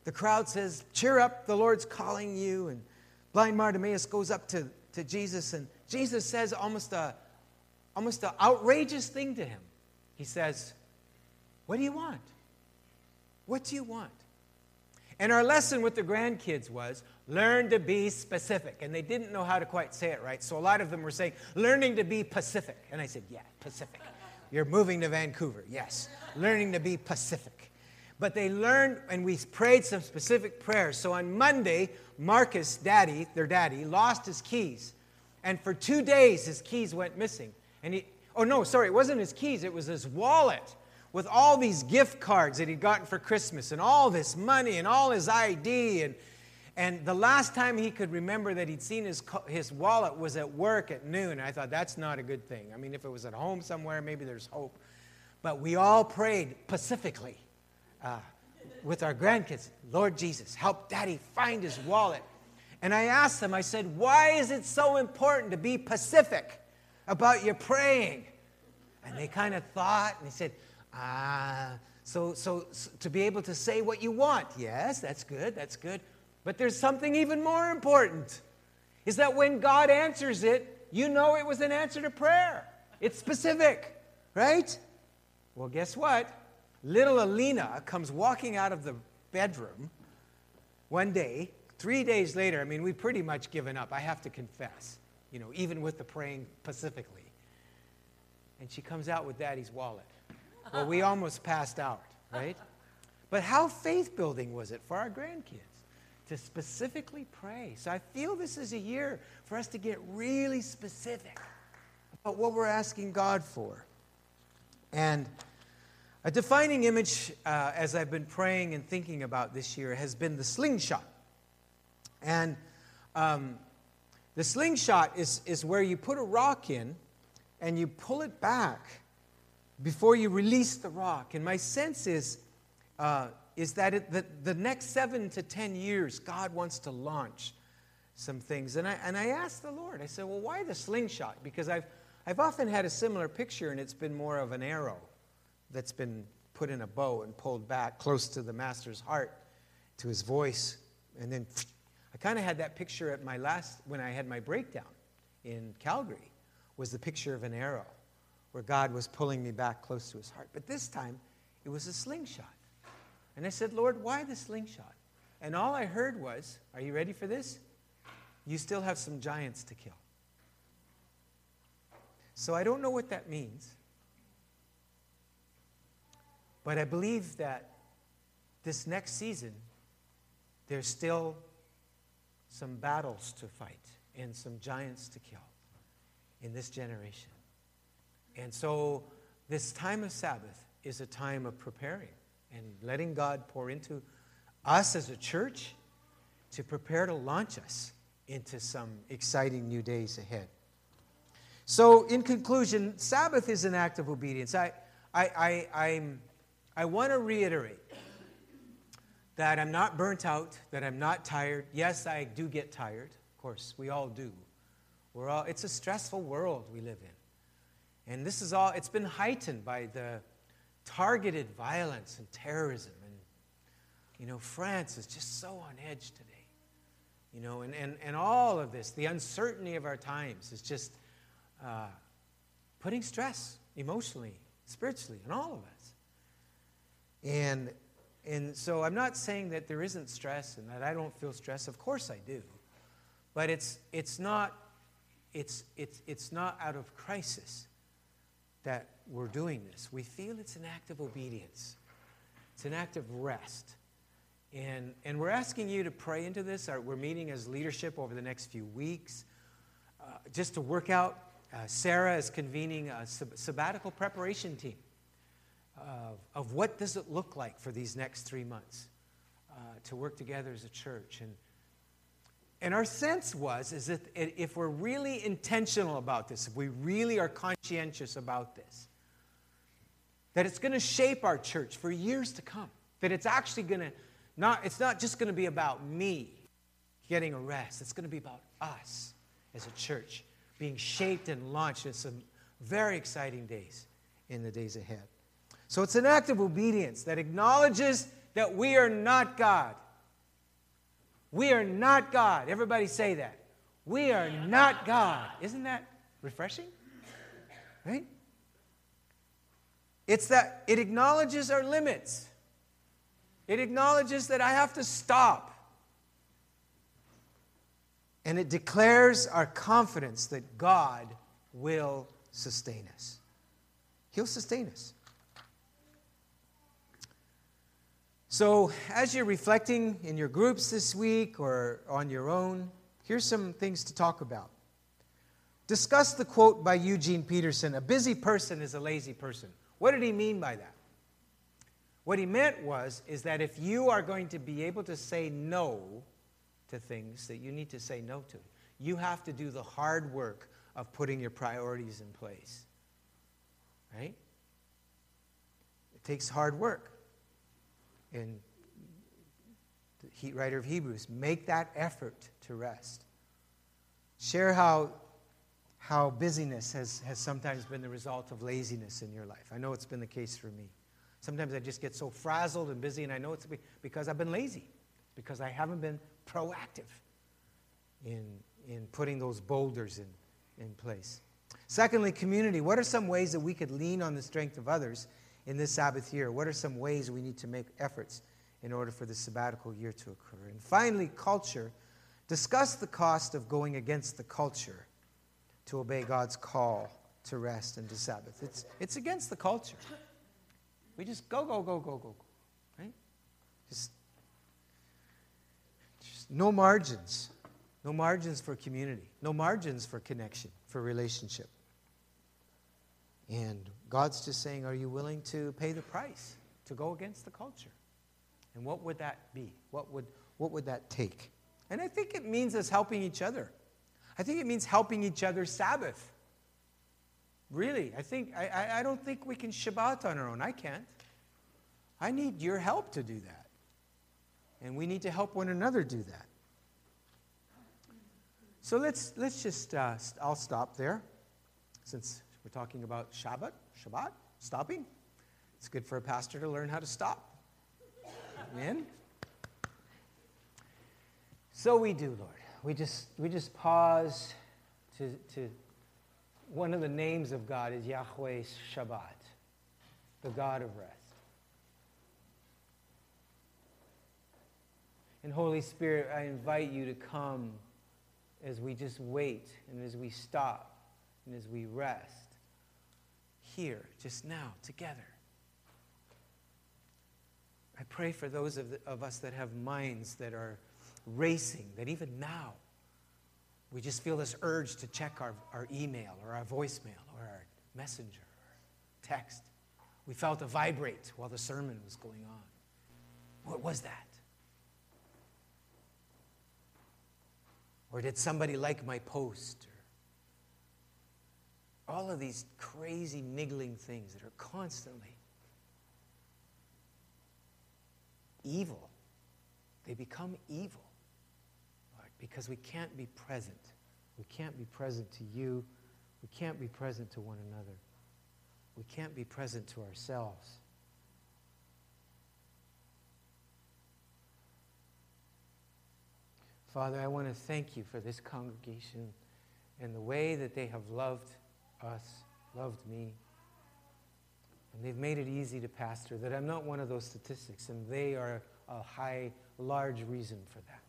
the crowd says, Cheer up, the Lord's calling you. And blind Bartimaeus goes up to, to Jesus, and Jesus says almost a almost an outrageous thing to him. He says, What do you want? What do you want? And our lesson with the grandkids was learn to be specific. And they didn't know how to quite say it right. So a lot of them were saying, learning to be Pacific. And I said, yeah, Pacific. You're moving to Vancouver. Yes. Learning to be Pacific. But they learned, and we prayed some specific prayers. So on Monday, Marcus, daddy, their daddy, lost his keys. And for two days, his keys went missing. And he, oh no, sorry, it wasn't his keys, it was his wallet with all these gift cards that he'd gotten for Christmas and all this money and all his ID. And, and the last time he could remember that he'd seen his, his wallet was at work at noon. I thought, that's not a good thing. I mean, if it was at home somewhere, maybe there's hope. But we all prayed pacifically uh, with our grandkids Lord Jesus, help daddy find his wallet. And I asked them, I said, why is it so important to be pacific about your praying? And they kind of thought, and they said, Ah, so, so, so to be able to say what you want, yes, that's good, that's good. But there's something even more important is that when God answers it, you know it was an answer to prayer. It's specific, right? Well, guess what? Little Alina comes walking out of the bedroom one day, three days later. I mean, we pretty much given up, I have to confess, you know, even with the praying pacifically. And she comes out with daddy's wallet. Well, we almost passed out, right? But how faith building was it for our grandkids to specifically pray? So I feel this is a year for us to get really specific about what we're asking God for. And a defining image uh, as I've been praying and thinking about this year has been the slingshot. And um, the slingshot is, is where you put a rock in and you pull it back before you release the rock. And my sense is, uh, is that it, the, the next seven to ten years, God wants to launch some things. And I, and I asked the Lord, I said, well, why the slingshot? Because I've, I've often had a similar picture, and it's been more of an arrow that's been put in a bow and pulled back close to the master's heart, to his voice. And then I kind of had that picture at my last, when I had my breakdown in Calgary, was the picture of an arrow where God was pulling me back close to his heart. But this time, it was a slingshot. And I said, Lord, why the slingshot? And all I heard was, Are you ready for this? You still have some giants to kill. So I don't know what that means. But I believe that this next season, there's still some battles to fight and some giants to kill in this generation. And so, this time of Sabbath is a time of preparing and letting God pour into us as a church to prepare to launch us into some exciting new days ahead. So, in conclusion, Sabbath is an act of obedience. I, I, I, I'm, I want to reiterate that I'm not burnt out, that I'm not tired. Yes, I do get tired. Of course, we all do. We're all, it's a stressful world we live in. And this is all, it's been heightened by the targeted violence and terrorism. And, you know, France is just so on edge today. You know, and, and, and all of this, the uncertainty of our times is just uh, putting stress emotionally, spiritually, on all of us. And, and so I'm not saying that there isn't stress and that I don't feel stress. Of course I do. But it's, it's, not, it's, it's, it's not out of crisis that we're doing this. We feel it's an act of obedience, it's an act of rest. And, and we're asking you to pray into this. We're meeting as leadership over the next few weeks uh, just to work out. Uh, Sarah is convening a sab- sabbatical preparation team of, of what does it look like for these next three months uh, to work together as a church. And, and our sense was is that if we're really intentional about this, if we really are conscientious about this, that it's going to shape our church for years to come. That it's actually going to not, it's not just going to be about me getting a rest. It's going to be about us as a church being shaped and launched in some very exciting days in the days ahead. So it's an act of obedience that acknowledges that we are not God. We are not God. Everybody say that. We are not God. Isn't that refreshing? Right? It's that it acknowledges our limits. It acknowledges that I have to stop. And it declares our confidence that God will sustain us. He'll sustain us. So, as you're reflecting in your groups this week or on your own, here's some things to talk about. Discuss the quote by Eugene Peterson A busy person is a lazy person. What did he mean by that? What he meant was is that if you are going to be able to say no to things that you need to say no to, you have to do the hard work of putting your priorities in place. Right? It takes hard work in the writer of Hebrews, make that effort to rest. Share how, how busyness has, has sometimes been the result of laziness in your life. I know it's been the case for me. Sometimes I just get so frazzled and busy, and I know it's because I've been lazy, because I haven't been proactive in, in putting those boulders in, in place. Secondly, community. What are some ways that we could lean on the strength of others in this Sabbath year? What are some ways we need to make efforts in order for the sabbatical year to occur? And finally, culture. Discuss the cost of going against the culture to obey God's call to rest and to Sabbath. It's, it's against the culture. We just go, go, go, go, go, go. Right? Just, just no margins. No margins for community. No margins for connection, for relationship. And God's just saying, Are you willing to pay the price to go against the culture? And what would that be? What would, what would that take? And I think it means us helping each other. I think it means helping each other Sabbath. Really, I think I, I, don't think we can Shabbat on our own. I can't. I need your help to do that. And we need to help one another do that. So let's let's just uh, I'll stop there since we're talking about Shabbat, Shabbat, stopping. It's good for a pastor to learn how to stop. Amen. So we do, Lord. We just we just pause to to one of the names of God is Yahweh Shabbat, the God of rest. And Holy Spirit, I invite you to come as we just wait and as we stop and as we rest here, just now, together. I pray for those of, the, of us that have minds that are racing, that even now we just feel this urge to check our, our email or our voicemail or our messenger or text. We felt a vibrate while the sermon was going on. What was that? Or did somebody like my post? All of these crazy, niggling things that are constantly evil. They become evil, Lord, because we can't be present. We can't be present to you. We can't be present to one another. We can't be present to ourselves. Father, I want to thank you for this congregation and the way that they have loved us, loved me. And they've made it easy to pastor, that I'm not one of those statistics, and they are a high, large reason for that.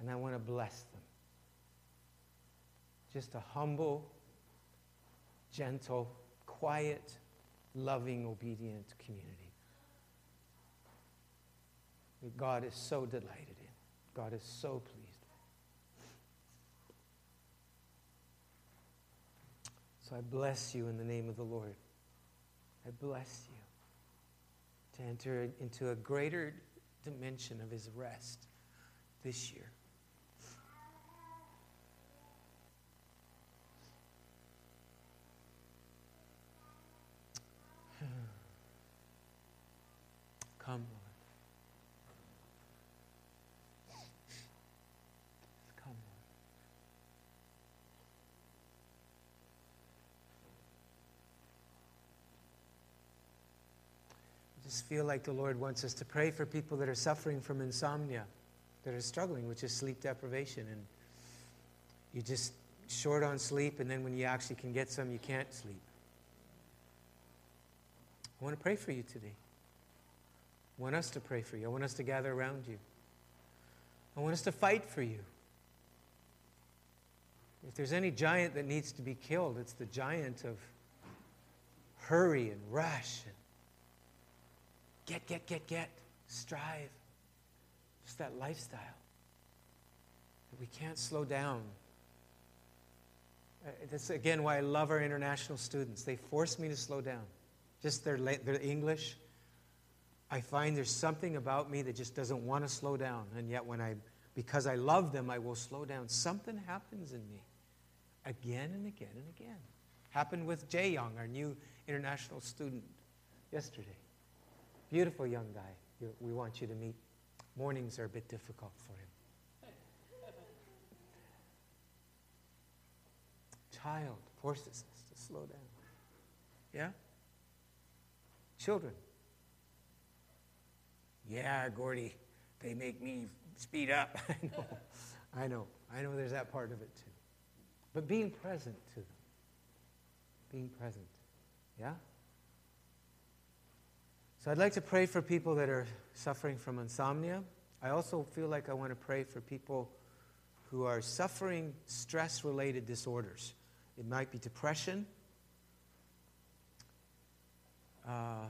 And I want to bless them. Just a humble, gentle, quiet, loving, obedient community. That God is so delighted in. God is so pleased. So I bless you in the name of the Lord. I bless you to enter into a greater dimension of his rest this year. Come, Lord. Come, Lord. I just feel like the Lord wants us to pray for people that are suffering from insomnia, that are struggling with just sleep deprivation. And you just short on sleep, and then when you actually can get some, you can't sleep. I want to pray for you today. I want us to pray for you. I want us to gather around you. I want us to fight for you. If there's any giant that needs to be killed, it's the giant of hurry and rush and get, get, get, get, strive. Just that lifestyle. We can't slow down. Uh, that's again why I love our international students. They force me to slow down. Just their, their English. I find there's something about me that just doesn't want to slow down. And yet, when I, because I love them, I will slow down. Something happens in me again and again and again. Happened with Jay Young, our new international student, yesterday. Beautiful young guy. You, we want you to meet. Mornings are a bit difficult for him. Child forces us to slow down. Yeah? Children. Yeah, Gordy, they make me speed up. I know. I know. I know there's that part of it too. But being present to them. Being present. Yeah? So I'd like to pray for people that are suffering from insomnia. I also feel like I want to pray for people who are suffering stress related disorders. It might be depression. Uh,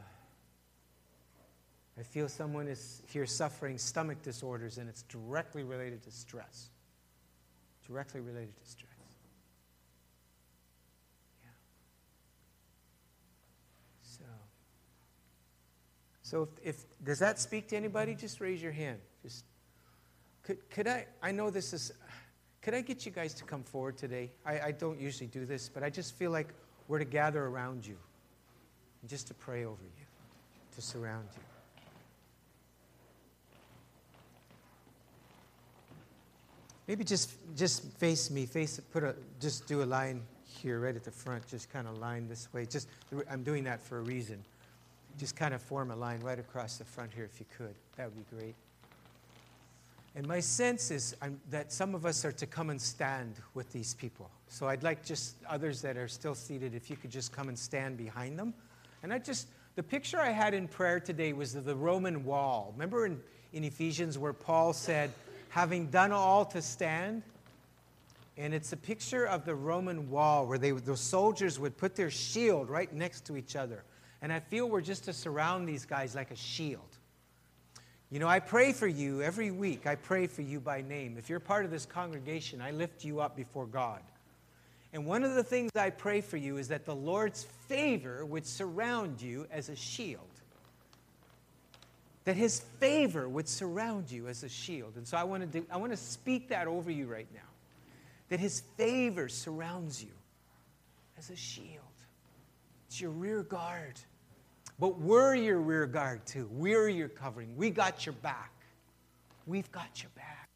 I feel someone is here suffering stomach disorders, and it's directly related to stress. Directly related to stress. Yeah. So, so if, if does that speak to anybody? Just raise your hand. Just could could I? I know this is. Could I get you guys to come forward today? I, I don't usually do this, but I just feel like we're to gather around you, just to pray over you, to surround you. Maybe just just face me, face put a just do a line here right at the front, just kind of line this way. Just I'm doing that for a reason. Just kind of form a line right across the front here if you could. That would be great. And my sense is I'm, that some of us are to come and stand with these people. So I'd like just others that are still seated, if you could just come and stand behind them. And I just, the picture I had in prayer today was the Roman wall. Remember in, in Ephesians where Paul said, having done all to stand. And it's a picture of the Roman wall where they, the soldiers would put their shield right next to each other. And I feel we're just to surround these guys like a shield. You know, I pray for you every week. I pray for you by name. If you're part of this congregation, I lift you up before God. And one of the things I pray for you is that the Lord's favor would surround you as a shield that his favor would surround you as a shield. And so I want to, do, I want to speak that over you right now. That his favor surrounds you as a shield. It's your rear guard. But we're your rear guard too. We're your covering. We got your back. We've got your back.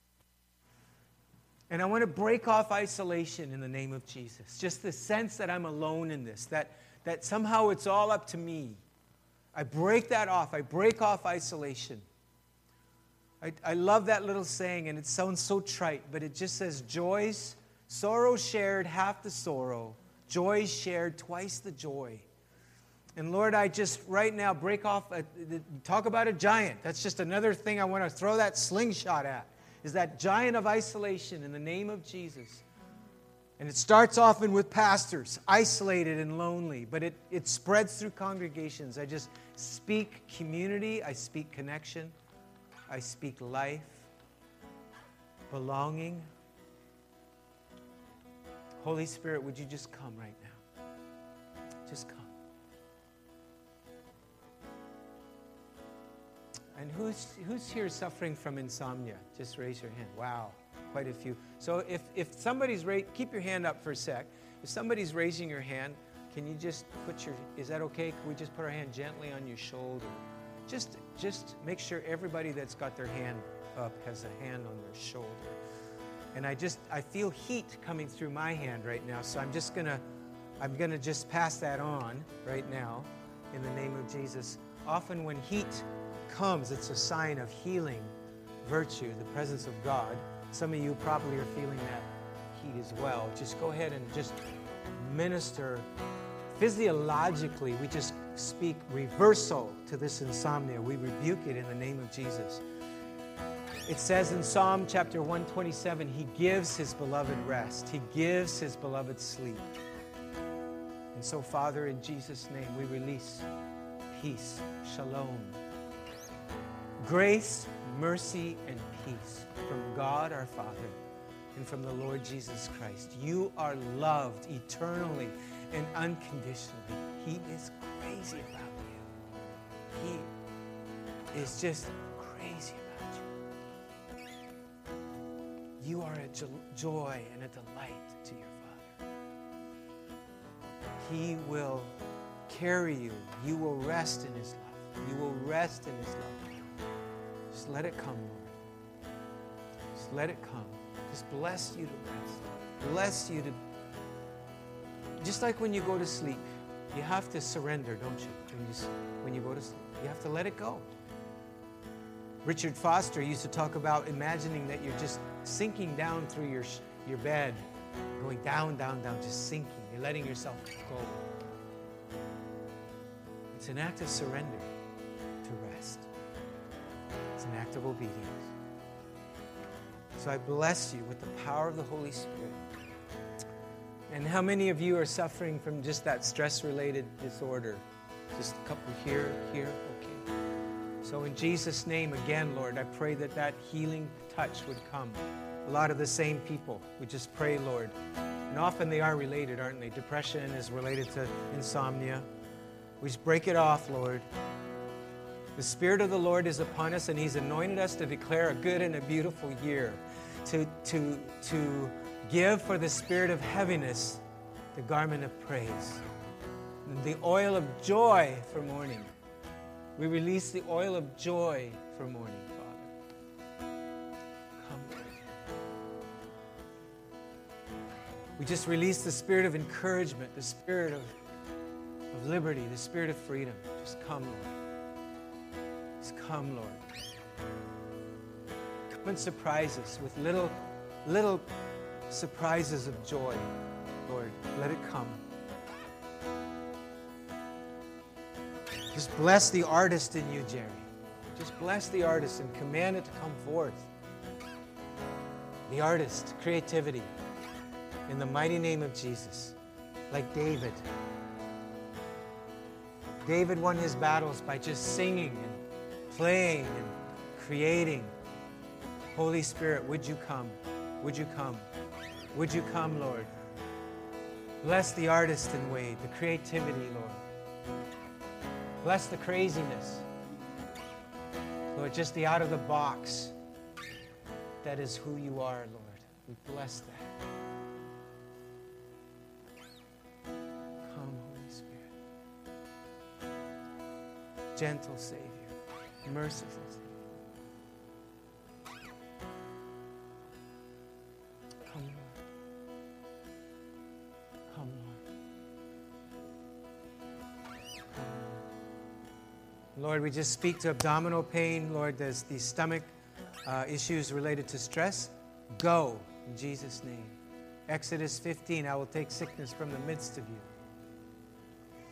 And I want to break off isolation in the name of Jesus. Just the sense that I'm alone in this, that, that somehow it's all up to me. I break that off. I break off isolation. I, I love that little saying, and it sounds so trite, but it just says, Joys, sorrow shared, half the sorrow, joy shared, twice the joy. And Lord, I just right now break off, a, talk about a giant. That's just another thing I want to throw that slingshot at, is that giant of isolation in the name of Jesus. And it starts often with pastors, isolated and lonely, but it, it spreads through congregations. I just speak community, I speak connection, I speak life, belonging. Holy Spirit, would you just come right now? Just come. And who's, who's here suffering from insomnia? Just raise your hand. Wow quite a few. So if, if somebody's, ra- keep your hand up for a sec. If somebody's raising your hand, can you just put your, is that okay? Can we just put our hand gently on your shoulder? Just, just make sure everybody that's got their hand up has a hand on their shoulder. And I just, I feel heat coming through my hand right now. So I'm just gonna, I'm gonna just pass that on right now in the name of Jesus. Often when heat comes, it's a sign of healing virtue, the presence of God. Some of you probably are feeling that heat as well. Just go ahead and just minister physiologically. We just speak reversal to this insomnia. We rebuke it in the name of Jesus. It says in Psalm chapter 127, He gives His beloved rest, He gives His beloved sleep. And so, Father, in Jesus' name, we release peace, shalom, grace, mercy, and peace from God our Father and from the Lord Jesus Christ. You are loved eternally and unconditionally. He is crazy about you. He is just crazy about you. You are a joy and a delight to your Father. He will carry you. You will rest in His love. You will rest in His love. Just let it come, Lord Just let it come. Just bless you to rest. Bless you to. Just like when you go to sleep, you have to surrender, don't you? When you, when you go to sleep, you have to let it go. Richard Foster used to talk about imagining that you're just sinking down through your, your bed, going down, down, down, just sinking. You're letting yourself go. It's an act of surrender it's an act of obedience. So I bless you with the power of the Holy Spirit. And how many of you are suffering from just that stress related disorder? Just a couple here, here, okay. So in Jesus' name, again, Lord, I pray that that healing touch would come. A lot of the same people. We just pray, Lord. And often they are related, aren't they? Depression is related to insomnia. We just break it off, Lord. The Spirit of the Lord is upon us, and He's anointed us to declare a good and a beautiful year to, to, to give for the spirit of heaviness the garment of praise, the oil of joy for mourning. We release the oil of joy for mourning, Father. Come. We just release the spirit of encouragement, the spirit of, of liberty, the spirit of freedom. Just come, Lord. Just come, Lord Come and surprise us with little, little surprises of joy. Lord, let it come. Just bless the artist in you, Jerry. Just bless the artist and command it to come forth. The artist, creativity, in the mighty name of Jesus, like David. David won his battles by just singing playing and creating. Holy Spirit, would you come? Would you come? Would you come, Lord? Bless the artist in Wade, the creativity, Lord. Bless the craziness. Lord, just the out of the box. That is who you are, Lord. We bless that. Come, Holy Spirit. Gentle Savior, merciful Savior. Lord, Lord, we just speak to abdominal pain. Lord, there's the stomach uh, issues related to stress, go in Jesus' name. Exodus 15, I will take sickness from the midst of you.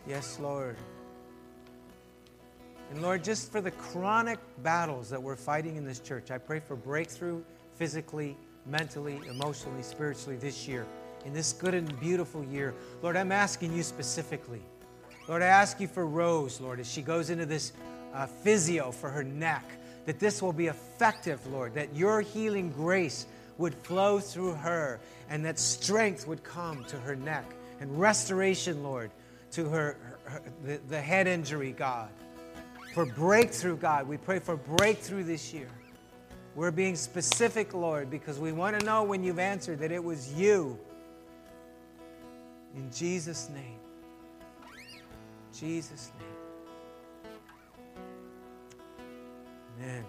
Yes, Lord. And Lord, just for the chronic battles that we're fighting in this church, I pray for breakthrough physically, mentally, emotionally, spiritually this year, in this good and beautiful year. Lord, I'm asking you specifically. Lord, I ask you for Rose, Lord, as she goes into this uh, physio for her neck, that this will be effective, Lord, that your healing grace would flow through her and that strength would come to her neck and restoration, Lord, to her, her, her the, the head injury, God. For breakthrough, God, we pray for breakthrough this year. We're being specific, Lord, because we want to know when you've answered that it was you. In Jesus' name. Jesus' name. Amen.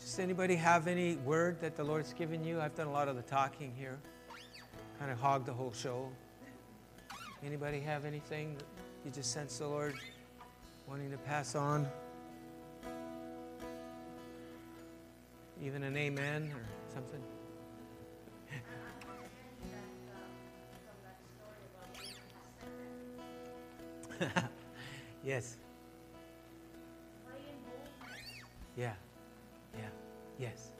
Does anybody have any word that the Lord's given you? I've done a lot of the talking here. Kind of hogged the whole show. Anybody have anything that you just sense the Lord wanting to pass on? Even an amen or something? yes. Yeah. Yeah. Yes.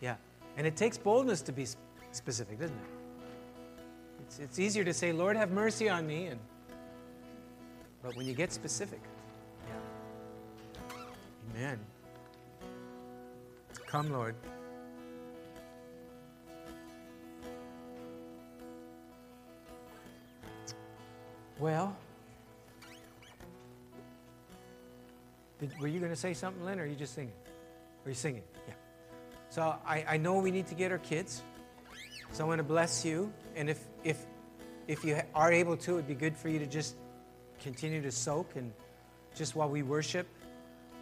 Yeah. And it takes boldness to be specific, doesn't it? It's, it's easier to say, Lord, have mercy on me. And, but when you get specific. Come, Lord. Well, did, were you going to say something, Lynn, or are you just singing? Are you singing? Yeah. So I, I know we need to get our kids. So I want to bless you. And if, if, if you are able to, it'd be good for you to just continue to soak and just while we worship.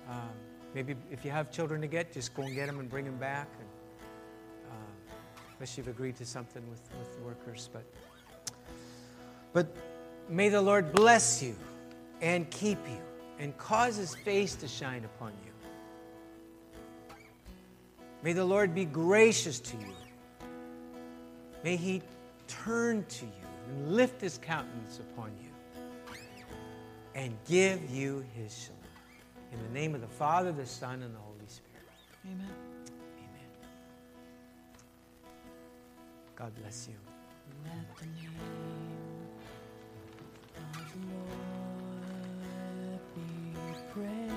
Um, maybe if you have children to get, just go and get them and bring them back. And, uh, unless you've agreed to something with, with workers. But, but may the Lord bless you and keep you and cause his face to shine upon you. May the Lord be gracious to you. May he turn to you and lift his countenance upon you and give you his shalom. In the name of the Father, the Son, and the Holy Spirit.
Amen.
Amen. God bless you.
Let the name of the Lord be praised.